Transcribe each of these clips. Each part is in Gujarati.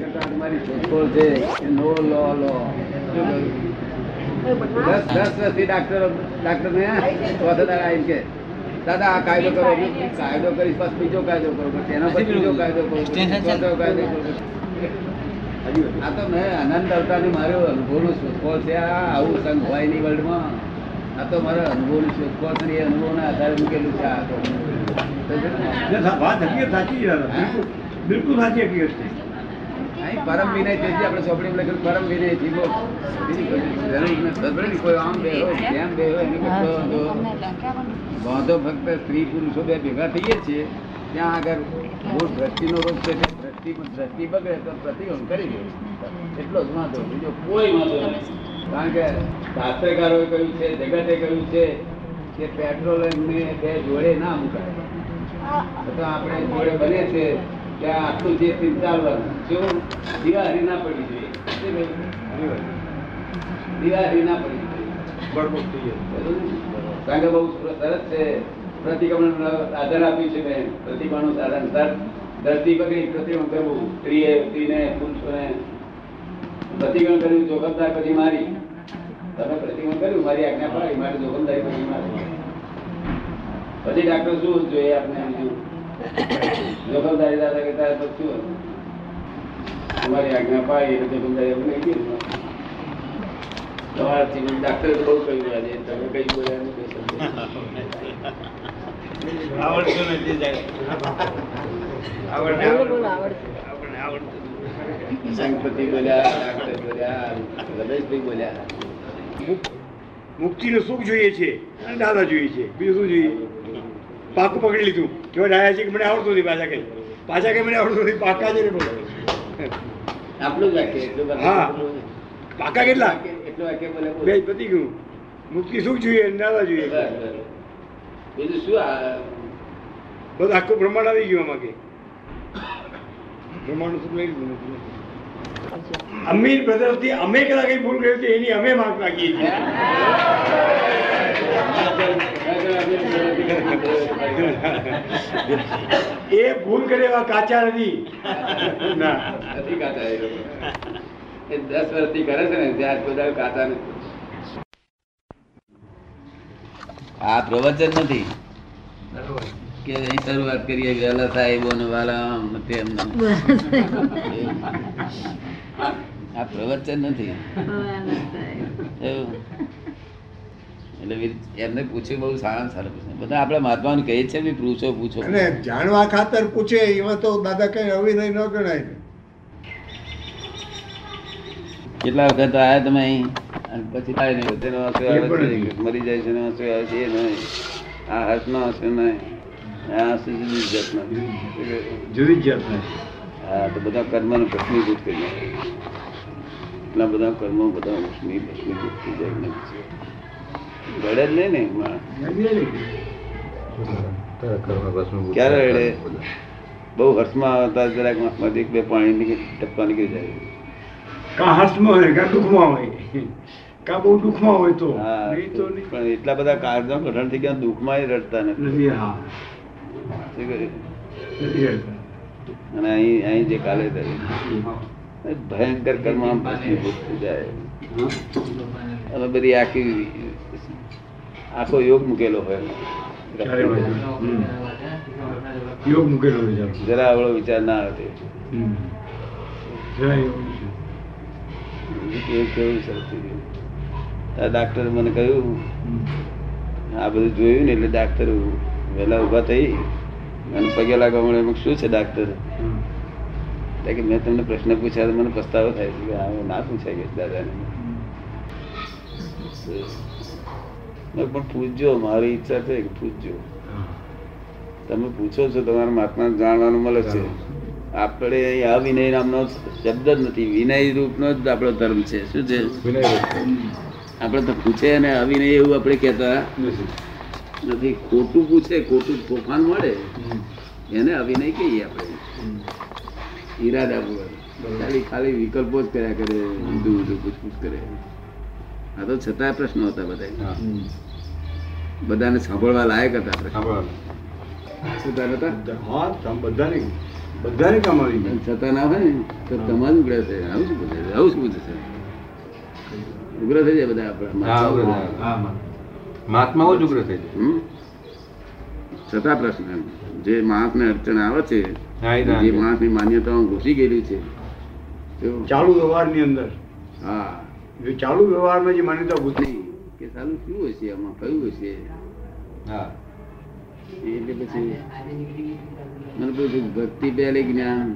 કરતા તમારી શોધખોળ છે એ નો લો લો દસ દસ વર્ષથી ડાક્ટરો ડાક્ટર ને ચોથા દાડા કે દાદા આ કાયદો કરો. કાયદો કરીશ બસ બીજો કાયદો કરો. પછી એના પછી બીજો કાયદો કરો. કાયદો કરો. આ તો મેં અનંત અવતારની મારો અનુભવનો શોધખોળ છે. આ આવું સંઘ હોય નહીં વર્લ્ડમાં. આ તો મારો અનુભવની શોધખોળ છે ને એ અનુભવના આધારે મૂકેલું છે આ તો. વાત હકીકત સાચી બિલકુલ બિલકુલ સાચી હકીકત છે. અહીં પરમ વિનય તેથી આપણે ચોપડીમાં લખેલું પરમ વિનય જીવો. બીજી કોઈ નહીં, આમ બે હોય તેમ બે હોય વાંધો ફક્ત સ્ત્રી પુરુષો બે ભેગા થઈએ છીએ ત્યાં આગળ મૂળ દ્રષ્ટિનો રોગ છે દ્રષ્ટિ દ્રષ્ટિ બગડે તો પ્રતિબંધ કરી દે. એટલો જ વાંધો. બીજો કોઈ વાંધો નહીં કારણ કે શાસ્ત્રકારોએ કહ્યું છે જગતે કહ્યું છે કે પેટ્રોલ એમને બે જોડે ના મુકાય. તો આપણે જોડે બને છે ત્યાં આટલું જે ચાલવાનું શું દિવાળી ના પડી જોઈએ દિવાળી. ના પડી જોઈએ બળબોટ થઈ જાય. કારણ કે બહુ સરસ છે. પ્રતિક્રમણ આધાર આપ્યું છે મેં પ્રતિક્રમણનું સાધન સર ધરતી પકડી પ્રતિક્રમણ કરવું? સ્ત્રીએ સ્ત્રીને પુરુષોને પ્રતિક્રમણ કર્યું જોખમદાર પછી મારી. તમે પ્રતિક્રમણ કર્યું મારી આજ્ઞા પાડી મારી જોખમદારી પછી મારી. પછી ડાક્ટર શું જોઈએ આપણે બીજું જોખમદારી દાદા કે તારે પછી? તમારી આજ્ઞા પાડી એટલે જોખમદારી એવું નહીં ગયું તમારાથી મને ડાક્ટરે બહુ કહ્યું આજે તમે કઈ બોલ્યા ને કઈ સમજ્યા. આવડતું નથી સાહેબ. આવડતું. આવડતું નથી. બોલ્યા ડાક્ટર બોલ્યા રમેશભાઈ બોલ્યા મુક્તિનું સુખ જોઈએ છે દાદા જોઈએ છે બીજું શું જોઈએ પાકું પકડી લીધું કેવા ડાયા છે કે મને આવડતું નથી પાછા કઈ પાછા કંઈ મને આવડતું નથી પાકા છે ને બોલો આપણું જ વાક્ય હા. પાકા કેટલા. બે પતી ગયું મુક્તિ સુખ જોઈએ નાવા જોઈએ. બીજું શું આ બધું આખું બ્રહ્માંડ આવી ગયું આમાં કે બ્રહ્માંડ સુખ લઈ લીધું. અમીર બ્રધર્સથી અમે કદાચ કઈ ભૂલ કરી હતી એની અમે માફ માંગીએ છીએ. એ ભૂલ કરે એવા કાચા નથી. ના. નથી કાચા એ એ દસ વર્ષથી કરે છે ને ત્યાં બધા કાચા નથી. આ પ્રવચન નથી કે અહીં શરૂઆત કરીએ વહેલા સાહેબો ને વાલા તેમ. આ પ્રવચન નથી. એટલે એમને પૂછ્યું બહુ સારા સારા પ્રશ્ન. બધા આપણે મહાત્માઓને કહીએ છીએ બી પૂછો પૂછો. અને જાણવા ખાતર પૂછે એમાં તો દાદા કઈ અવિનય ન ગણાય. કેટલા વખત આયા તમે અહીં? અને પછી થાય નહીં. તેનો મરી જાય છે એનો આવે છે. એ નહીં. આ હર્ષનો હશે નહીં. આ આંસુ જુદી જાતના. જુદી જાતના. હા તો બધા કર્મનો ભસ્મીભૂત કરી નાખે. એટલા બધા કર્મો બધા ભસ્મી ભસ્મીભૂત થઈ જાય ને. રડે જ નહીં ને માણસ. ક્યારે રડે? બહુ હર્ષમાં આવતા જરાક એક બે પાણી નીકળી ટપકા નીકળી જાય. કા હર્ષમાં હોય કા દુઃખમાં હોય? કા બહુ દુઃખમાં હોય તો? હા નહીં તો નહીં. પણ એટલા બધા કાળજાં કઠણ થઈ ગયા દુઃખમાં રડતા નથી. હા. અને અહીં અહીં જે કાલે થયું. ભયંકર કર્મ ભસ્મીભૂત થઈ જાય. અને બધી આખી આખો યોગ મૂકેલો હોય. યોગ મૂકેલો જરા આવડો વિચાર ના આવે. કેવું સરસ ડાક્ટરે મને કહ્યું આ બધું જોયું ને એટલે ડાક્ટર વહેલા ઊભા થઈ. અને પગે લાગવા મળે શું છે ડાક્ટર કે મેં તમને પ્રશ્ન પૂછ્યા તો મને પસ્તાવો થાય છે કે આ ના પૂછાય કે દાદાને. પણ પૂછજો મારી ઈચ્છા છે કે પૂછજો. તમે પૂછો છો તમારા મહાત્મા જાણવાનું મળે છે. આપણે આ વિનય નામનો શબ્દ જ નથી. વિનય રૂપનો જ આપણો ધર્મ છે. શું છે? આપણે તો પૂછે અને અવિનય એવું આપણે કહેતા નથી. ખોટું પૂછે ખોટું તોફાન મળે. એને અવિનય કહીએ આપણે. ઈરાદા ખાલી ખાલી વિકલ્પો જ કર્યા કરે ઊંધું ઊંધું પૂછપૂછ કરે. આ તો છતાં પ્રશ્નો હતા બધા બધાને સાંભળવા લાયક હતા પ્રશ્નો. શું તાર હતા બધાને બધાને કામ આવી છતાં ના હોય ને તો તમારું ઉગ્ર છે આવું શું પૂછે આવું શું પૂછે છે? ઉગ્ર થઈ જાય બધા આપણા મહાત્માઓ. જ ઉગ્ર થઈ જાય? છતાં પ્રશ્ન એમ. જે માણસને અડચણ આવે છે. જે માણસની માન્યતાઓ ઘૂસી ગયેલી છે? ચાલુ વ્યવહારની અંદર. હા. જો ચાલુ વ્યવહારમાં જે માન્યતા ઘૂસી કે સાલું શું હશે આમાં કયું હશે. હા. એટલે પછી મને પૂછ્યું ભક્તિ પહેલે જ્ઞાન.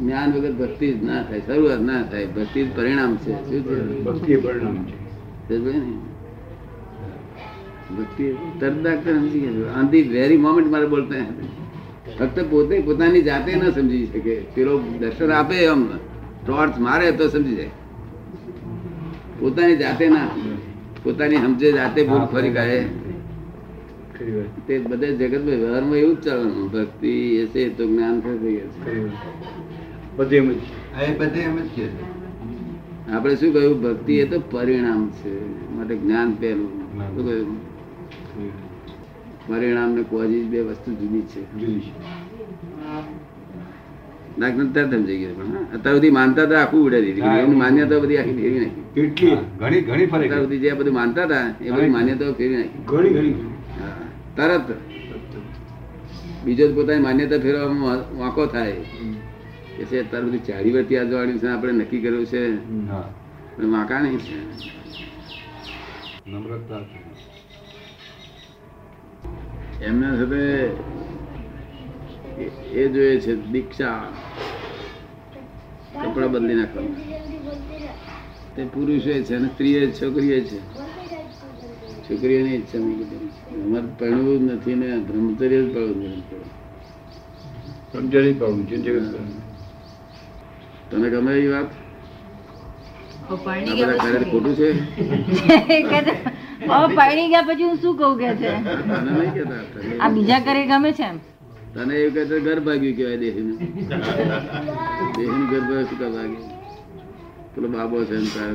જ્ઞાન વગર ભક્તિ જ ના થાય શરૂઆત ના થાય. ભક્તિ જ પરિણામ છે. શું છે? ભક્તિ પરિણામ છે. સમજે ને? ભક્તિ તરત ડાક્ટર સમજી ગયા. આંધી વેરી મોમેન્ટ મારે બોલતા હે. ફક્ત પોતે પોતાની જાતે ન સમજી શકે. પેલો દર્શન આપે એમ. ટોર્ચ મારે તો સમજી જાય. પોતાની જાતે ના પોતાની સમજે જાતે ભૂલ ફરી કાઢે. તે બધે જગત વ્યવહારમાં એવું જ ચાલવાનું ભક્તિ હશે તો જ્ઞાન થઈ જ. છે. આપણે શું કહ્યું? ભક્તિ એ તો પરિણામ છે. માટે જ્ઞાન પહેલું. શું કહ્યું. પરિણામ ને કોઝિસ બે વસ્તુ જુદી છે. જુદી છે. સમજાઈ ગયું અત્યાર સુધી માનતા હતા આખું ઉડે દીધી. એમની માન્યતાઓ બધી આખી ફેરવી નાખી. કેટલી? ઘણી ઘણી ફરક અત્યાર સુધી જે બધું માનતા હતા એ બધી માન્યતાઓ ફેરવી નાખી. ઘણી ઘણી તરત બીજો પોતાની માન્યતા ફેરવામાં વાંકો થાય. કે છે અત્યાર બધી ચારી વર્તી આજવાળી છે આપણે નક્કી કર્યું છે. પણ વાંકા નહીં છે. નમ્રતા એમના સાથે એ- જોઈએ છે દીક્ષા. કપડા બદલી નાખવા. તે પુરુષો છે અને સ્ત્રીઓ છોકરીઓ છે. છોકરીઓની ઈચ્છા નહીં કીધી. અમારે પરણવું જ નથી ને બ્રહ્મચર્ય જ પડવું તને ગમે એ વાત? હવે ખોટું છે? પરણી ગયા પછી હું શું કહું કે છે? આ બીજા કરે ગમે છે એમ. તને એવું કહેતા ઘર ભાગ્યું કહેવાય દેહીનું. દેહીનું ઘર ભાગ્યું શું ભાગ્યું પેલો બાબો છે એમ તારે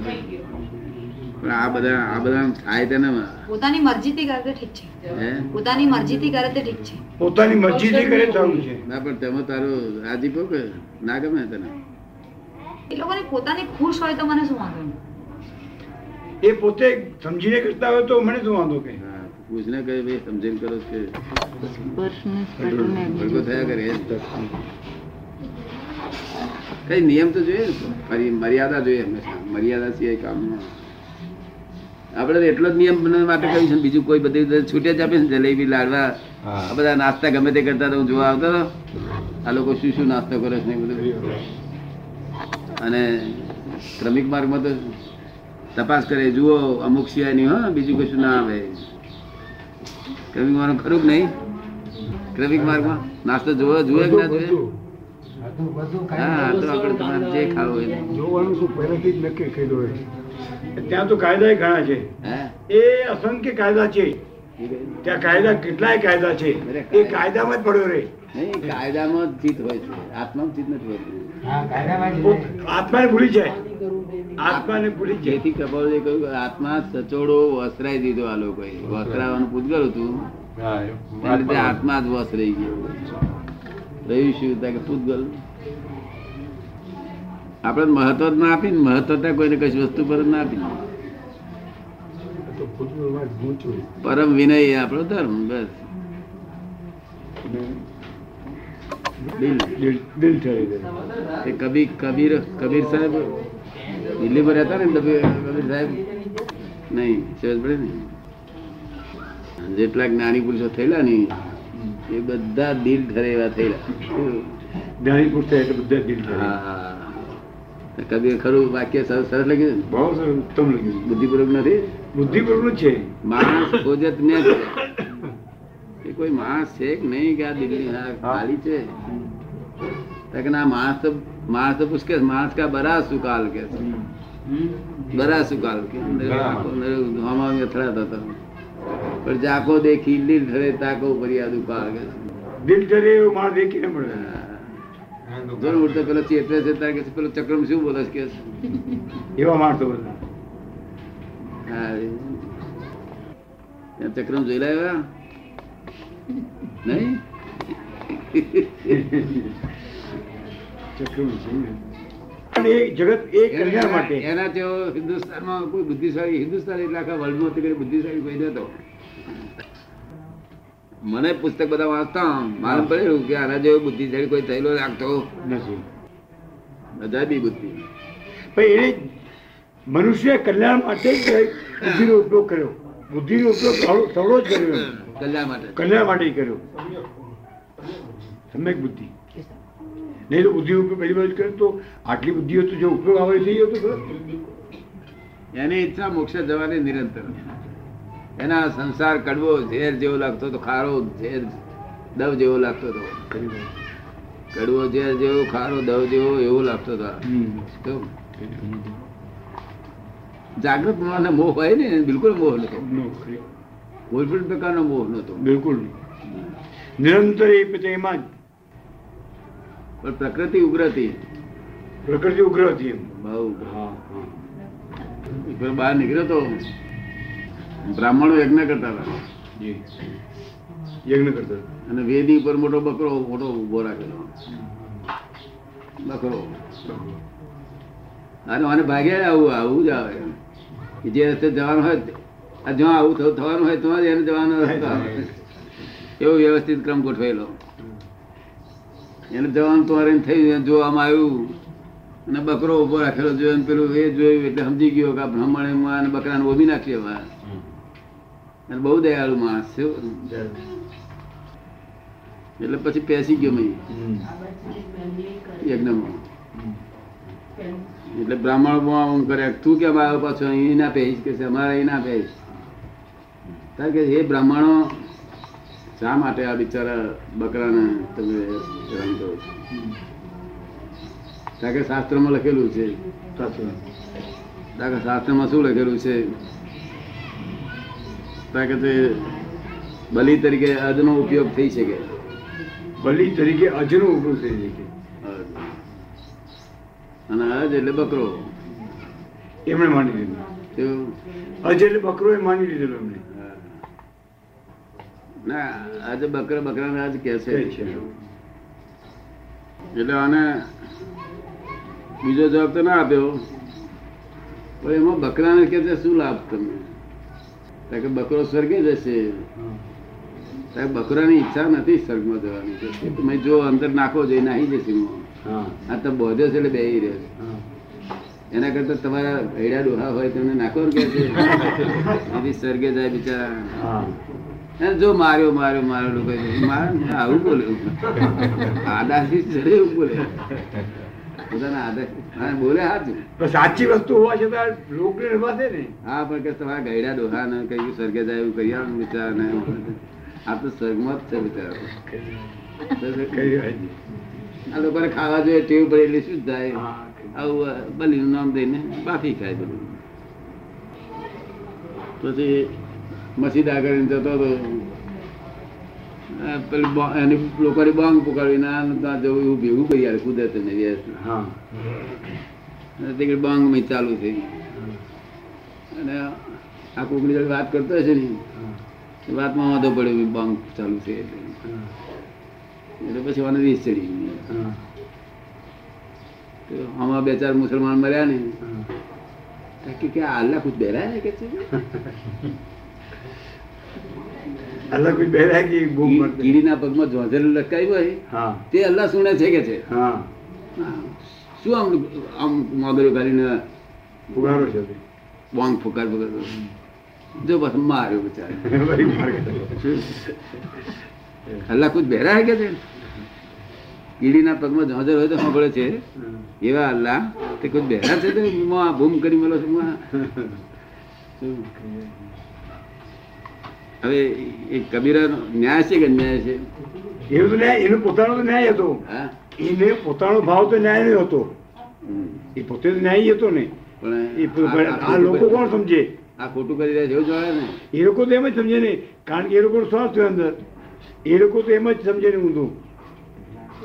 પણ આ બધા આ બધા થાય તેને પોતાની મરજીથી કરે તો ઠીક છે. હે? પોતાની મરજીથી કરે તો ઠીક છે. પોતાની મરજીથી કરે સારું છે. ના પણ તમે તારો રાજીપો કે ના ગમે તને? એ લોકોને પોતાની ખુશ હોય તો મને શું વાંધો? એ પોતે સમજીને કરતા હોય તો મને શું વાંધો કે પૂછને કહે ભાઈ સમજીને કરો કે ભડકો થયા કરે. કઈ નિયમ તો જોઈએ ને. ફરી મર્યાદા જોઈએ હંમેશા મર્યાદા સિવાય કામ આપણે એટલો જ નિયમ બનાવવા માટે કહ્યું છે બીજું કોઈ બધી છૂટ્યા છૂટે જ આપે ને જલેબી લાડવા આ બધા નાસ્તા ગમે તે કરતા તો હું જોવા આવતો હતો. આ લોકો શું શું નાસ્તો કરે છે બધું અને ક્રમિક માર્ગમાં તો તપાસ કરે જુઓ અમુક સિવાય નહીં હા બીજું કશું ના આવે. ક્રમિક માર્ગ ખરું કે નહીં? ક્રમિક માર્ગમાં નાસ્તો જુઓ જુએ કે ના જુએ હા તો આગળ તમારે જે ખાવું હોય. જોવાનું શું પહેલાથી જ નક્કી કર્યું હોય. ત્યાં તો કાયદા ઘણા છે. એ અસંખ્ય કાયદા છે. ત્યાં કાયદા કેટલાય કાયદા છે? એ કાયદામાં જ પડ્યો રે. નહીં કાયદામાં જ જીત હોય છે. આત્મા જીત નથી હોતી. આત્માને ભૂલી જાય. આત્માને ભૂલી જાય. જેથી કપાલ કહ્યું આત્મા સચોડો વસરાઈ દીધો આ લોકોએ. વસરાવાનું પૂતગલ હતું. આત્મા જ વસ રહી ગયો. રહ્યું શું? કે પૂતગલ. આપણે મહત્વ જ ના આપીને મહત્વતા ત્યાં કોઈને કઈ વસ્તુ પર ના આપી પરમ વિનય આપણો ધર્મ બસ. દિલ દિલ દિલ ઠરી જાય એ કબીર કબીર કબીર સાહેબ દિલ્હીમાં રહેતા ને કબીર કબીર સાહેબ? નહીં સમજ પડે ને જેટલા જ્ઞાની પુરુષો થયેલા ને એ બધા દિલ ઠરે એવા થયેલા. જ્ઞાની પુરુષ એટલે બધા દિલ હા કબીર ખરું વાક્ય સરસ સરસ લખ્યું બહુ સરસ ઉત્તમ લખ્યું બુદ્ધિપૂર્વક નથી? બુદ્ધિપૂર્વક છે. માણસ ખોજત ને જ કોઈ માણસ છે કે નહીં કે આ દિલ્હી ખાલી છે? તો ના માણસ તો માણસ તો પૂછ માણસ કા બરા સુકાલ કે બરા સુકાલ કે. હમામી અથડાતા હતા. પણ જાકો દેખી દિલ ઠરે તાકો ફરિયાદ ઉકાળ કે. દિલ ઠરે એવું માણસ દેખીને મળે. હા. જો ને ઉડતો પેલો ચેતવે છે તારે કે પેલો ચક્રમ શું બોલે કે એવા માણસો. ત્યાં ચક્રમ જોઈ લાવ્યા નહીં? એના તેઓ હિન્દુસ્તાનમાં કોઈ બુદ્ધિશાળી હિન્દુસ્તાન એટલે આખા વર્લ્ડમાં બુદ્ધિશાળી કોઈ નતો મને પુસ્તક બધા વાંચતા માલુમ પડેલું કે આના જેવો બુદ્ધિશાળી કોઈ થયેલો લાગતો નથી. બધા બી બુદ્ધિ. એને મનુષ્ય કલ્યાણ માટે જ બુદ્ધિનો ઉપયોગ કર્યો. બુદ્ધિનો ઉપયોગ થોડો જ કર્યો કલ્યાણ માટે. કલ્યાણ માટે કર્યો. સમ્યક બુદ્ધિ. નહીં તો બુદ્ધિ ઉપયોગ પહેલી બાજુ કર્યો તો આટલી બુદ્ધિ હતો જો ઉપયોગ આવે થઈ ગયો એની ઈચ્છા મોક્ષ જવાની નિરંતર. એના સંસાર કડવો ઝેર જેવો લાગતો હતો ખારો ઝેર દવ જેવો લાગતો હતો કડવો ઝેર જેવો ખારો દવ જેવો એવો લાગતો હતો. તો. જાગૃત માણસને મોહ હોય ને બિલકુલ મોહ નતો કોઈ પણ પ્રકારનો મોહ નતો બિલકુલ નિરંતર એ એમાં જ. પણ પ્રકૃતિ ઉગ્ર હતી પ્રકૃતિ ઉગ્ર હતી બહુ હા હા. બહાર નીકળ્યો તો બ્રાહ્મણો યજ્ઞ કરતા હતા. યજ્ઞ કરતા અને વેદી પર મોટો બકરો મોટો ઊભો રાખેલો. બકરો. અને મને ભાગ્યા આવું આવું જ આવે. કે જે રસ્તે જવાનું હોય આ જ્યાં આવું થવાનું હોય ત્યાં જ એને જવાનો રસ્તો એવો વ્યવસ્થિત ક્રમ ગોઠવેલો. એને જવાનું તમારે થઈ જોવામાં આવ્યું. અને બકરો ઊભો રાખેલો જોયો પેલું એ જોયું એટલે સમજી ગયો કે આ એમાં અને બકરાને ઓમી નાખ્યો એમાં અને બહુ દયાળુ માણસ છે એટલે પછી પેસી ગયો મેં. યજ્ઞમાં. એટલે બ્રાહ્મણ આમ કરે તું કેમ આવ્યો પાછો? અહીં ના પહેરીશ કે અમારે અહીં ના પહેરીશ કારણ કે એ બ્રાહ્મણો શા માટે આ બિચારા બકરાને તમે હેરાન કરો કારણ કે શાસ્ત્રમાં લખેલું છે. કારણ કે શાસ્ત્રમાં શું લખેલું છે? કારણ કે તે બલિ તરીકે અજનો ઉપયોગ થઈ શકે. બલિ તરીકે અજનું ઉપયોગ થઈ છે. અને અજ એટલે બકરો. એમણે માની લીધું. અજ એટલે બકરો એ માની લીધેલો એમણે ના આજે બકરા બકરા આજ કે છે. એટલે આને બીજો જવાબ તો ના આપ્યો. પણ એમાં બકરાને કે છે શું લાભ તમને? કે બકરો સ્વર્ગે જશે. બકરાની ઈચ્છા નથી સ્વર્ગમાં જવાની. તમે જો અંદર નાખો જઈ નાહી જશે એમાં. આ તો બોધ્યો છે એટલે બે રહ્યો છે. એના કરતા તમારા હૈડા ડોહા હોય તમને નાખો કે છે. સ્વર્ગે જાય બિચારા. હા. જો માર્યો માર્યો માર્યો લોકો આવું બોલે. આદાસી ચડે એવું બોલે. પોતાના આદાસી હા, બોલે હાચું સાચી વસ્તુ હોવા છતાં ને. હા પણ કે તમારા ગયડા ડોહા ને કઈ સ્વર્ગે જાય એવું કરી આવો બિચારા ને આ તો સ્વર્ગમાં જ છે બિચારા. આ લોકોને ખાવા જોઈએ ટેવ પડે શું થાય. આવું બલીનું નામ દઈને બાફી ખાય બધું. પછી મસ્જિદ આગળ જતો હતો પેલી એની લોકોની બાંગ પુકારીને આ ત્યાં જવું એવું ભેગું કરી યાર કુદરત ને વ્યવસ્થિત હા. બાંગમાં ચાલુ થઈ. અને આ કોકની જોડે વાત કરતો હશે ને એ વાતમાં વાંધો પડ્યો બોંગ ચાલુ છે એટલે. એટલે પછી મને વીસ ચડી ગઈ. આમાં બે ચાર મુસલમાન મર્યા ને. કે કે આ કુછ બેરા હે કે અલ્લાહ કોઈ બહેરા. કીડીના પગમાં હોય. હા. તે અલ્લાહ સુણે છે કે છે? હા. શું આમ આમ મોગરો ફુગારો છે બોંગ ફુકાર ફુકાર જો બસ માર્યો બિચારો. અલ્લાહ કુછ બેરા કે છે? કીડીના પગમાં જોજર હોય તો સાંભળે છે. એવા અલ્લાહ તે કુછ બહેરા છે તો કરી મળો છું? હવે એ કબીરા ન્યાય છે કે અન્યાય છે? એવું ન્યાય એનું પોતાનો ન્યાય હતો. એને પોતાનો ભાવ તો ન્યાય હતો. એ પોતે તો ન્યાય હતો ને. પણ આ- લોકો કોણ સમજે? આ ખોટું કરી રહ્યા છે એવું જોડે ને. એ લોકો તો એમ જ સમજે ને. કારણ કે એ લોકો સ્વાર્થ થયો અંદર. એ લોકો તો એમ જ સમજે ને ઊંધું.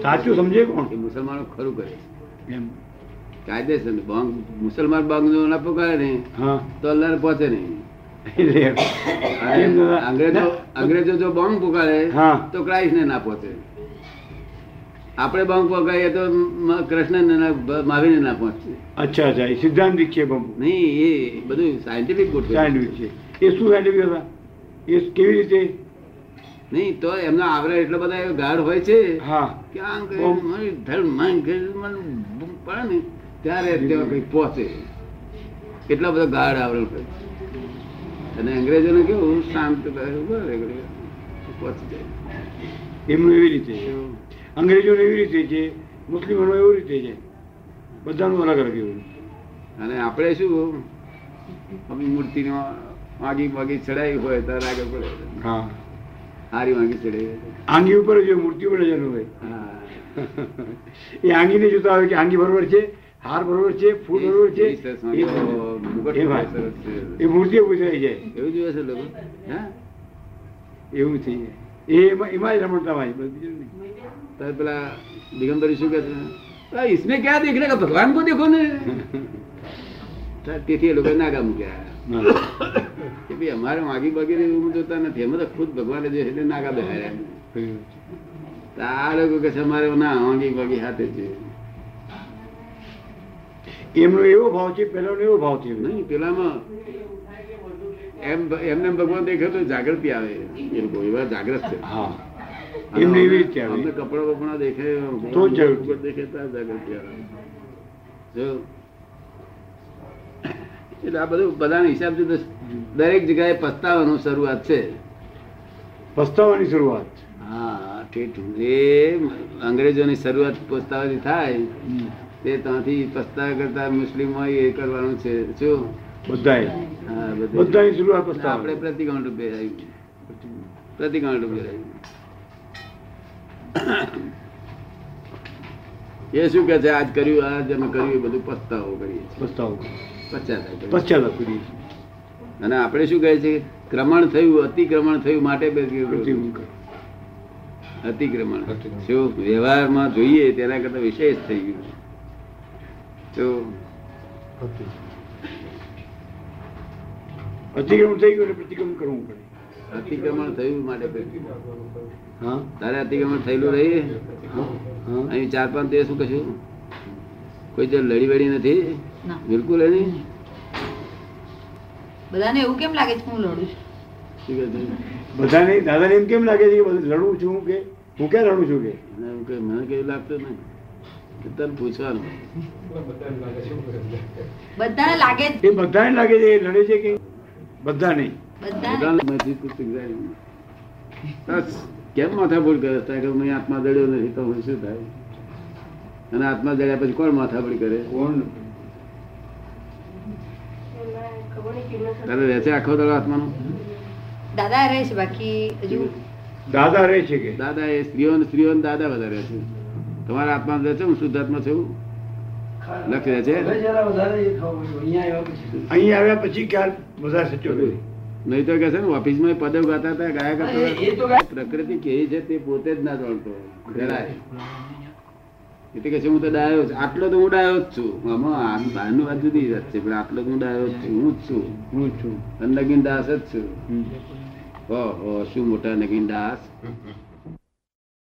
સાચું સમજે કોણ? એ મુસલમાનો ખરું કરે એમ. કાયદેસર બંગ મુસલમાન બંગ જો ના પકડે ને તો અલ્લાહ પહોંચે નહીં. અંગ્રેજો અંગ્રેજો જો બોંગ પુકારે તો ક્રાઇસ્ટ ને ના પહોંચે. આપણે બોમ્બ પકાઈએ તો કૃષ્ણ ને મહાવીર ના પહોંચે. અચ્છા અચ્છા. એ સિદ્ધાંત વિક્ષેપ નહીં એ બધું સાયન્ટિફિક સાયન્ટિફિક છે. એ શું સાયન્ટિફિક હતા? એ કેવી રીતે? નહીં તો એમના આવરણ એટલો બધા એવા ગાઢ હોય છે કે આમ પડે ને ત્યારે તેઓ કંઈક પહોંચે. કેટલા બધા ગાઢ આવરણ હોય અને અંગ્રેજોને કેવું શાંત કરે, કરે. પહોંચી જાય. એમનું એવી રીતે છે. અંગ્રેજોને એવી રીતે છે મુસ્લિમોનો એવી રીતે છે. બધાનું અલગ અલગ એવું. અને આપણે શું મૂર્તિ મૂર્તિનો માગી વાગી ચડાવી હોય ત્યારે આગળ પડે. હા. હારી વાંગી ચડે. આંગી ઉપર જો મૂર્તિ પર નજર હોય. એ આંગીને જોતા આવે કે આંગી બરોબર છે હાર બરોબર છે ફૂલ બરોબર છે. એ મૂર્તિ પૂછાઈ જાય. એવું જોયે છે લોકો? એવું થઈ જાય. એમાં એમાં જ રમણતા હોય બીજું તાર પેલા દિગંબરી શું કહે છે ઈસમે ક્યાં દેખ ભગવાન કો દેખો ને. તેથી એ લોકો ના કામ મૂક્યા. કે ભાઈ અમારે માગી બાગી એવું જોતા નથી. અમે તો ખુદ ભગવાને જે એટલે નાગા બેહાડ્યા તો આ લોકો કે છે અમારે ના માગી બગી હાથે છે. એમનો એવો ભાવ છે પેલાનો એવો ભાવ છે? નહીં પેલામાં એમ એમને ભગવાન દેખાય તો જાગૃતિ આવે. એ લોકો એવા જાગ્રત છે. હા. એમને એવી રીતે આવે. અમને કપડા બપડા દેખાય તો જાગૃતિ. ઉપર તો જાગૃતિ આવે. જો એટલે આ બધું બધાના હિસાબથી દરેક જગ્યાએ પસ્તાવાનું શરૂઆત છે. પસ્તાવાની શરૂઆત હા એ અંગ્રેજોની શરૂઆત પસ્તાવાની થાય. તે ત્યાંથી પસ્તાવા કરતા મુસ્લિમ હોય એ કરવાનું છે. શું? બધાય હા બધાની શરૂઆત પસ્તાવા આપણે પ્રતિકાંડ રૂપે આવ્યું પ્રતિકાંડ રૂપે આવ્યું એ શું કે છે? આજ કર્યું આજ અમે કર્યું એ બધું પસ્તાવો કરીએ પસ્તાવો કરીએ. કરીએ અને આપણે શું કહે છે? ક્રમણ થયું અતિક્રમણ થયું માટે. અતિક્રમણ. શું વ્યવહારમાં જોઈએ તેના કરતા વિશેષ થઈ ગયું તો અતિક્રમણ થઈ ગયું પ્રતિક્રમણ કરવું પડે. અતિક્રમણ થયું માટે હા? તારે અતિક્રમણ થયેલું રહી અહીં ચાર પાંચ દિવસ શું કશું? કોઈ જણ લડી વડી નથી? બિલકુલ નહીં? બધાને એવું કેમ લાગે છે હું લડું છું? બધાને દાદાને એમ કેમ લાગે છે કે બધું લડું છું કે? હું ક્યાં લડું છું કે? મને કેવું લાગતું નહીં તને પૂછવાનું. બધાને લાગે જ એ બધાને લાગે છે એ લડે છે કે? બધા નહીં બધાને બધાને મસ્જિદ પુસ્તક બસ, કેમ માથાકૂટ કરે છે? કે મેં આત્મા દડ્યો નથી તો હું શું થાય? અને આત્મા જગ્યા પછી કોણ માથાપડી કરે? કોણ? રહેશે આખો દડો આત્માનો? દાદા રહે છે બાકી હજુ દાદા રહે છે કે? દાદા એ સ્ત્રીઓ સ્ત્રીઓ દાદા વધારે છે. તમારા આત્મા રહે છે હું શુદ્ધ આત્મા છું? લખી રહે છે. અહીં આવ્યા પછી. ક્યાં વધારે સચો નહીં તો કે છે ને ઓફિસમાં પદો ગાતા હતા ગાયા કરતા પ્રકૃતિ કેવી છે તે પોતે જ ના જાણતો જરાય. એટલે કે છે હું તો ડાયો છું આટલો તો હું ડાયો જ છું આમાં બહારનું વાત જુદી વાત છે પણ આટલો તો હું ડાયો જ છું હું જ છું હું છું અને નગીન દાસ જ છું હમ. હો હો શું મોટા નગીન દાસ